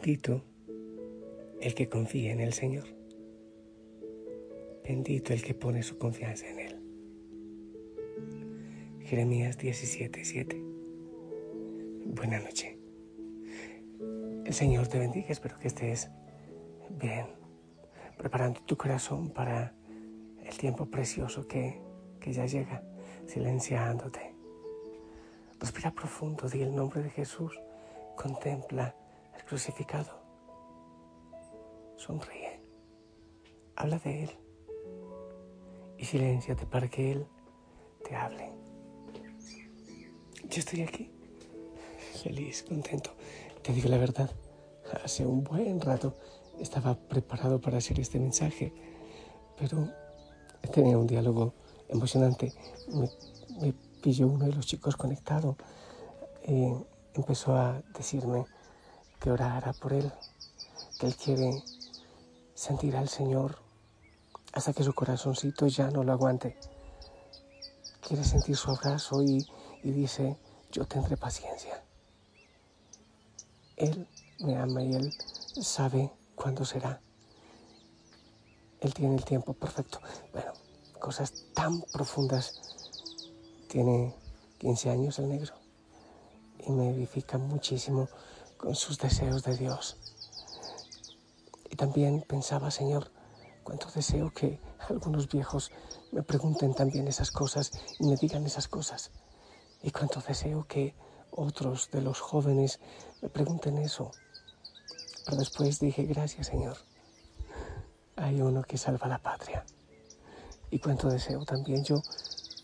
Bendito el que confía en el Señor. Bendito el que pone su confianza en Él. Jeremías 17, 7. Buena noche. El Señor te bendiga, espero que estés bien, preparando tu corazón para el tiempo precioso que, que ya llega, silenciándote. Respira profundo, di el nombre de Jesús, contempla crucificado, sonríe, habla de Él y silénciate para que Él te hable. Yo estoy aquí, feliz, contento. Te digo la verdad, hace un buen rato estaba preparado para hacer este mensaje, pero tenía un diálogo emocionante. Me, me pilló uno de los chicos conectado y empezó a decirme que orara por él, que él quiere sentir al Señor hasta que su corazoncito ya no lo aguante. Quiere sentir su abrazo y, y dice, yo tendré paciencia. Él me ama y Él sabe cuándo será. Él tiene el tiempo perfecto. Bueno, cosas tan profundas. Tiene 15 años el negro y me edifica muchísimo con sus deseos de Dios. Y también pensaba, Señor, cuánto deseo que algunos viejos me pregunten también esas cosas y me digan esas cosas. Y cuánto deseo que otros de los jóvenes me pregunten eso. Pero después dije, gracias Señor, hay uno que salva la patria. Y cuánto deseo también yo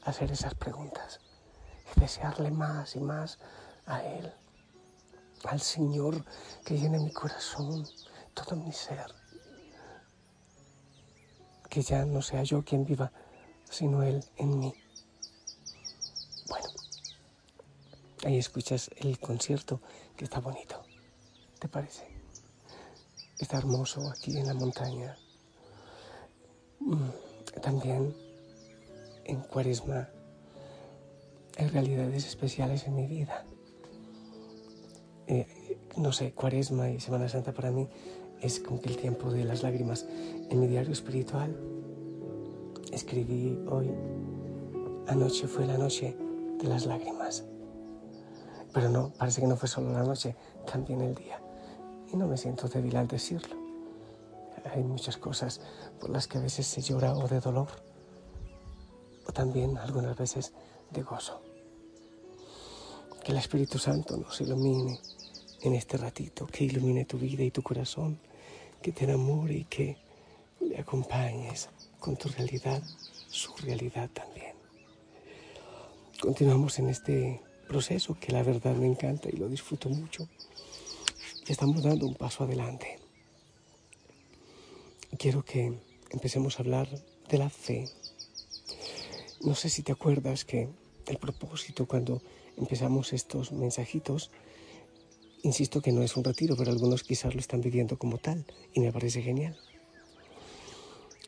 hacer esas preguntas, y desearle más y más a Él, al Señor que llene mi corazón, todo mi ser. Que ya no sea yo quien viva, sino Él en mí. Ahí escuchas el concierto que está bonito. ¿Te parece? Está hermoso aquí en la montaña. Mm, también en Cuaresma hay realidades especiales en mi vida. No sé, Cuaresma y Semana Santa para mí es como que el tiempo de las lágrimas. En mi diario espiritual escribí hoy, anoche fue la noche de las lágrimas. Pero no, parece que no fue solo la noche, también el día. Y no me siento débil al decirlo. Hay muchas cosas por las que a veces se llora o de dolor, o también algunas veces de gozo. Que el Espíritu Santo nos ilumine en este ratito, que ilumine tu vida y tu corazón, que te enamore y que le acompañes con tu realidad, su realidad también. Continuamos en este proceso que la verdad me encanta y lo disfruto mucho. Estamos dando un paso adelante. Quiero que empecemos a hablar de la fe. No sé si te acuerdas que el propósito cuando empezamos estos mensajitos, insisto que no es un retiro, pero algunos quizás lo están viviendo como tal y me parece genial.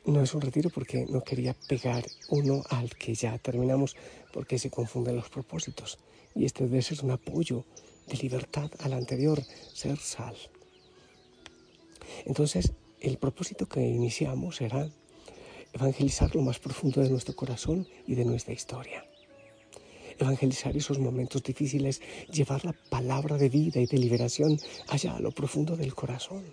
No es un retiro porque no quería pegar uno al que ya terminamos porque se confunden los propósitos y este debe ser un apoyo de libertad al anterior, ser sal. Entonces, el propósito que iniciamos será evangelizar lo más profundo de nuestro corazón y de nuestra historia. Evangelizar esos momentos difíciles, llevar la palabra de vida y de liberación allá a lo profundo del corazón,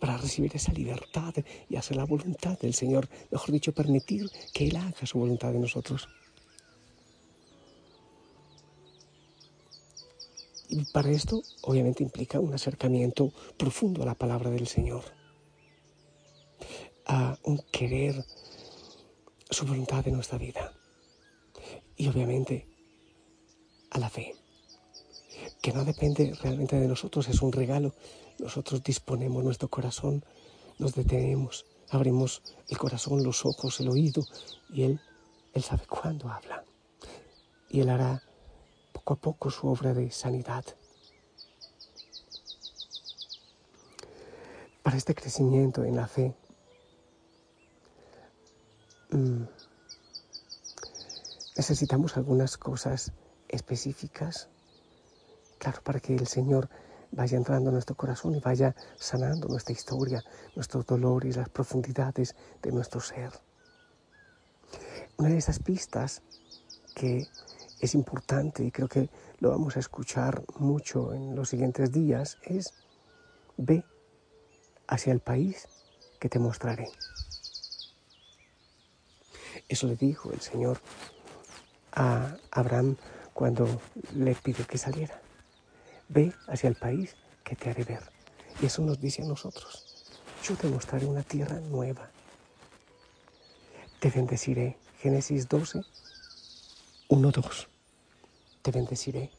para recibir esa libertad y hacer la voluntad del Señor, mejor dicho, permitir que Él haga su voluntad en nosotros. Y para esto, obviamente, implica un acercamiento profundo a la palabra del Señor, a un querer su voluntad de nuestra vida y, obviamente, a la fe, que no depende realmente de nosotros, es un regalo. Nosotros disponemos nuestro corazón, nos detenemos, abrimos el corazón, los ojos, el oído, y Él, Él sabe cuándo habla. Y Él hará poco a poco su obra de sanidad. Para este crecimiento en la fe, mm, necesitamos algunas cosas específicas, claro, para que el Señor vaya entrando en nuestro corazón y vaya sanando nuestra historia, nuestros dolores, las profundidades de nuestro ser. Una de esas pistas que es importante y creo que lo vamos a escuchar mucho en los siguientes días es ve hacia el país que te mostraré. Eso le dijo el Señor a Abraham cuando le pidió que saliera. Ve hacia el país que te haré ver. Y eso nos dice a nosotros. Yo te mostraré una tierra nueva. Te bendeciré. Génesis 12, 1, 2. Te bendeciré.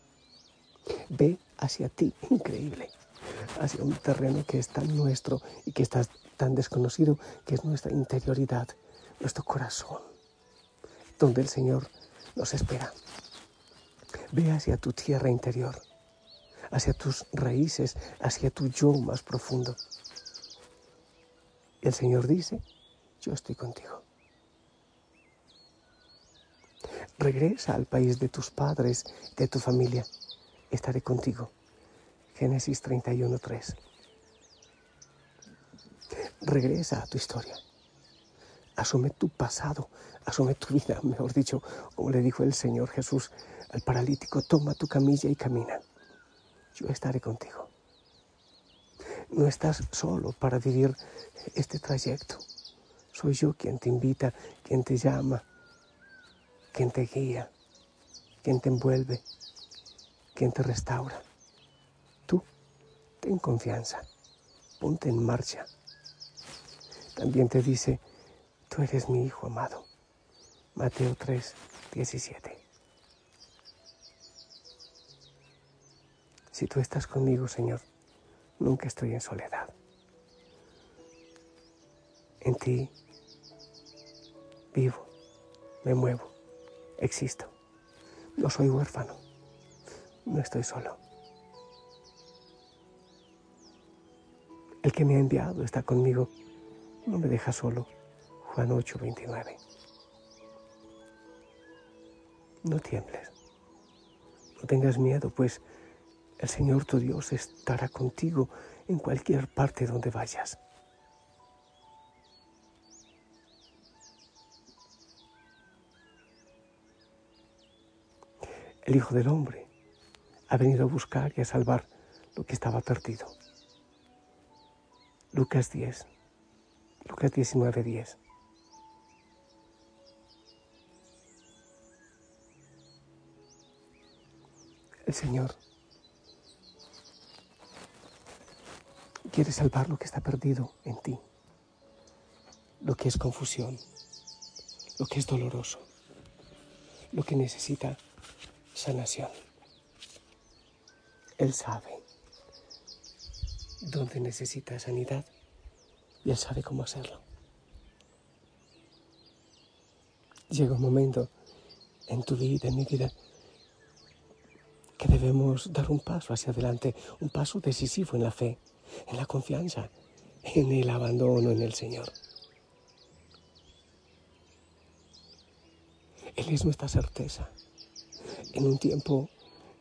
Ve hacia ti, increíble, hacia un terreno que es tan nuestro y que está tan desconocido, que es nuestra interioridad, nuestro corazón, donde el Señor nos espera. Ve hacia tu tierra interior, hacia tus raíces, hacia tu yo más profundo. El Señor dice, yo estoy contigo. Regresa al país de tus padres, de tu familia. Estaré contigo. Génesis 31.3. Regresa a tu historia. Asume tu pasado, asume tu vida, mejor dicho, como le dijo el Señor Jesús al paralítico, toma tu camilla y camina. Yo estaré contigo. No estás solo para vivir este trayecto. Soy yo quien te invita, quien te llama, quien te guía, quien te envuelve, quien te restaura. Tú, ten confianza, ponte en marcha. También te dice, tú eres mi hijo amado. Mateo 3, 17. Si tú estás conmigo, Señor, nunca estoy en soledad. En ti vivo, me muevo existo. No soy huérfano. No estoy solo. El que me ha enviado está conmigo. No me deja solo. Juan 8, 29. No tiembles. No tengas miedo, pues el Señor tu Dios estará contigo en cualquier parte donde vayas. El Hijo del Hombre ha venido a buscar y a salvar lo que estaba perdido. Lucas 10, Lucas 19, 10. El Señor quiere salvar lo que está perdido en ti, lo que es confusión, lo que es doloroso, lo que necesita sanación. Él sabe dónde necesita sanidad y Él sabe cómo hacerlo. Llega un momento en tu vida, en mi vida, debemos dar un paso hacia adelante, un paso decisivo en la fe, en la confianza, en el abandono en el Señor. Él es nuestra certeza en un tiempo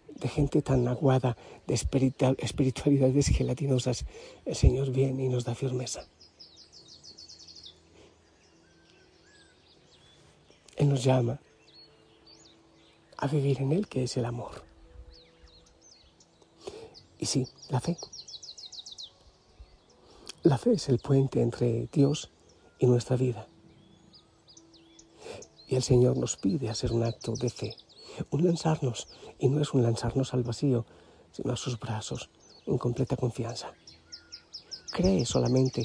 de gente tan aguada, de espiritualidades gelatinosas, el Señor viene y nos da firmeza. Él nos llama a vivir en Él, que es el amor. Y sí, la fe. La fe es el puente entre Dios y nuestra vida. Y el Señor nos pide hacer un acto de fe un lanzarnos, y no es un lanzarnos al vacío, sino a sus brazos, en completa confianza. Cree solamente,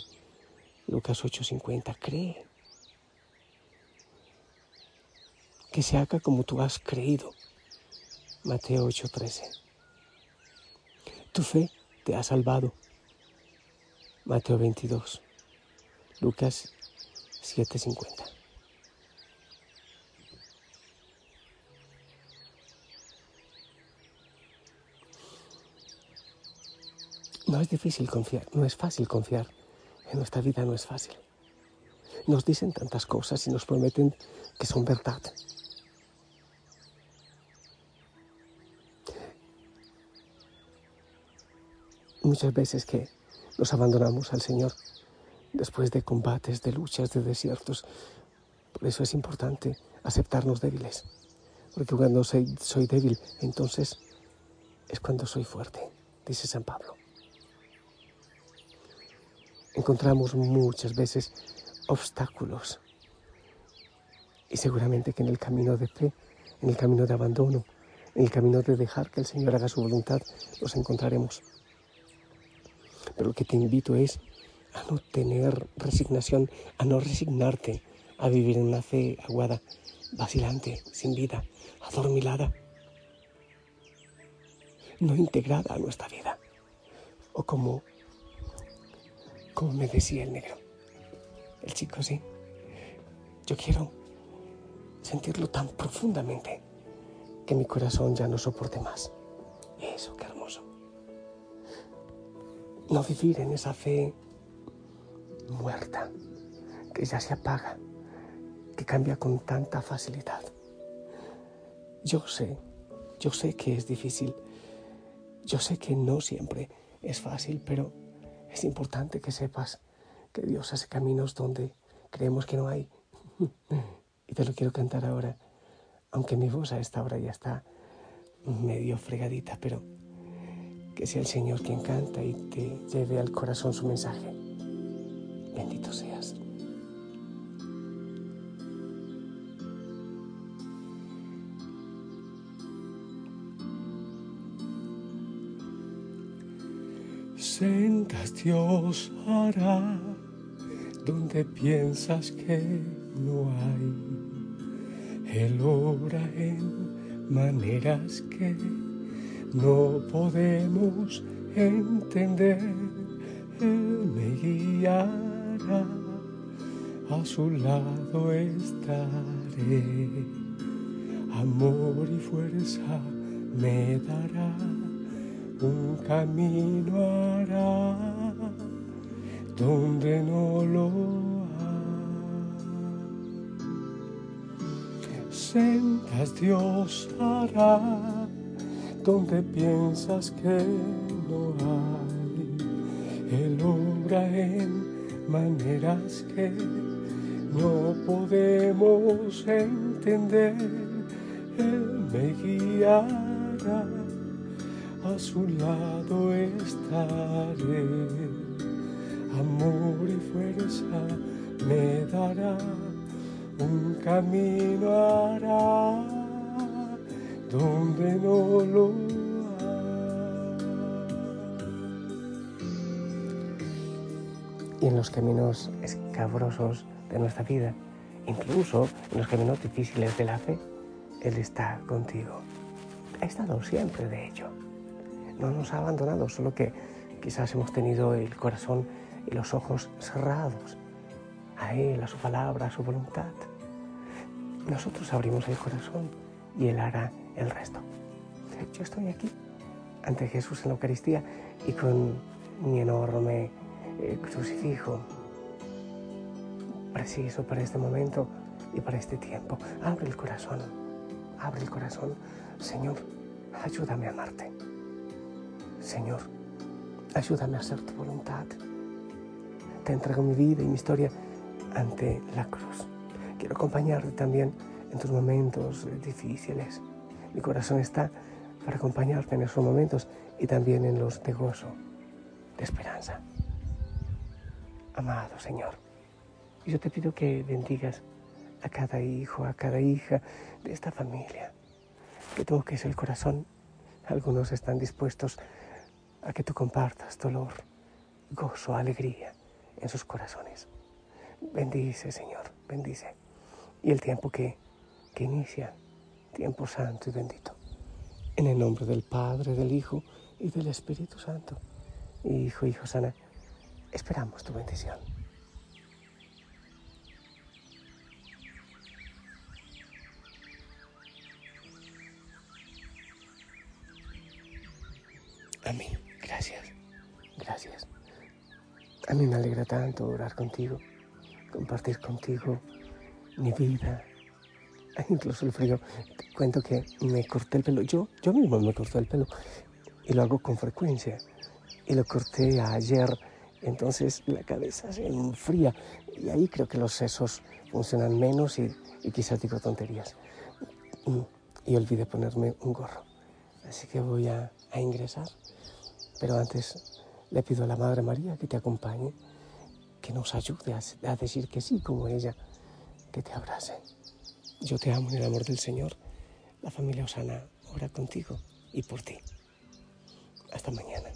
Lucas 8:50, cree. Que se haga como tú has creído, Mateo 8:13. Tu fe te ha salvado, Mateo 22, Lucas 7:50. No es difícil confiar, no es fácil confiar. En nuestra vida no es fácil. Nos dicen tantas cosas y nos prometen que son verdad. Muchas veces que nos abandonamos al Señor después de combates, de luchas, de desiertos. Por eso es importante aceptarnos débiles. Porque cuando soy, débil, entonces es cuando soy fuerte, dice San Pablo. Encontramos muchas veces obstáculos y seguramente que en el camino de fe, en el camino de abandono, en el camino de dejar que el Señor haga su voluntad, los encontraremos. Pero lo que te invito es a no tener resignación, a no resignarte a vivir en una fe aguada, vacilante, sin vida, adormilada, no integrada a nuestra vida. O como, como me decía el negro, el chico sí, yo quiero sentirlo tan profundamente que mi corazón ya no soporte más. Eso, hermoso. No vivir en esa fe muerta, que ya se apaga, que cambia con tanta facilidad. Yo sé, yo sé que es difícil, yo sé que no siempre es fácil, pero es importante que sepas que Dios hace caminos donde creemos que no hay. Y te lo quiero cantar ahora, aunque mi voz a esta hora ya está medio fregadita, pero que sea el Señor quien canta y te lleve al corazón su mensaje. Bendito seas. Sentas Dios hará donde piensas que no hay. Él obra en maneras que no podemos entender. Él me guía a su lado estaré. Amor y fuerza me dará, un camino hará donde no lo hay. Sentas Dios hará donde piensas que no hay. Él obra en maneras que no podemos entender. Él me guiará, a su lado estaré. Amor y fuerza me dará, un camino hará donde no lo y en los caminos escabrosos de nuestra vida, incluso en los caminos difíciles de la fe, Él está contigo. Ha estado siempre, de hecho. No nos ha abandonado, solo que quizás hemos tenido el corazón y los ojos cerrados a Él, a su palabra, a su voluntad. Nosotros abrimos el corazón y Él hará el resto. Yo estoy aquí ante Jesús en la Eucaristía y con mi enorme eh, crucifijo preciso para este momento y para este tiempo. Abre el corazón, abre el corazón. Señor, ayúdame a amarte. Señor, ayúdame a hacer tu voluntad. Te entrego mi vida y mi historia ante la cruz. Quiero acompañarte también en tus momentos difíciles. Mi corazón está para acompañarte en esos momentos y también en los de gozo, de esperanza amado Señor. Yo te pido que bendigas a cada hijo, a cada hija de esta familia, que toques el corazón. Algunos están dispuestos a que tú compartas dolor, gozo, alegría en sus corazones. Bendice, Señor, bendice. Y el tiempo que, que inicia, tiempo santo y bendito. En el nombre del Padre, del Hijo y del Espíritu Santo. Hijo, Hijo sana Esperamos tu bendición. Amén. Gracias. Gracias. A mí me alegra tanto orar contigo, compartir contigo mi vida, incluso el frío. Te cuento que me corté el pelo. Yo, yo mismo me corté el pelo y lo hago con frecuencia. y lo corté ayer. Entonces la cabeza se enfría y ahí creo que los sesos funcionan menos y, quizás digo tonterías. Mm, y olvidé ponerme un gorro. Así que voy a, ingresar. Pero antes le pido a la Madre María que te acompañe, que nos ayude a, decir que sí como ella, que te abrace. Yo te amo en el amor del Señor. La familia Osana ora contigo y por ti. Hasta mañana.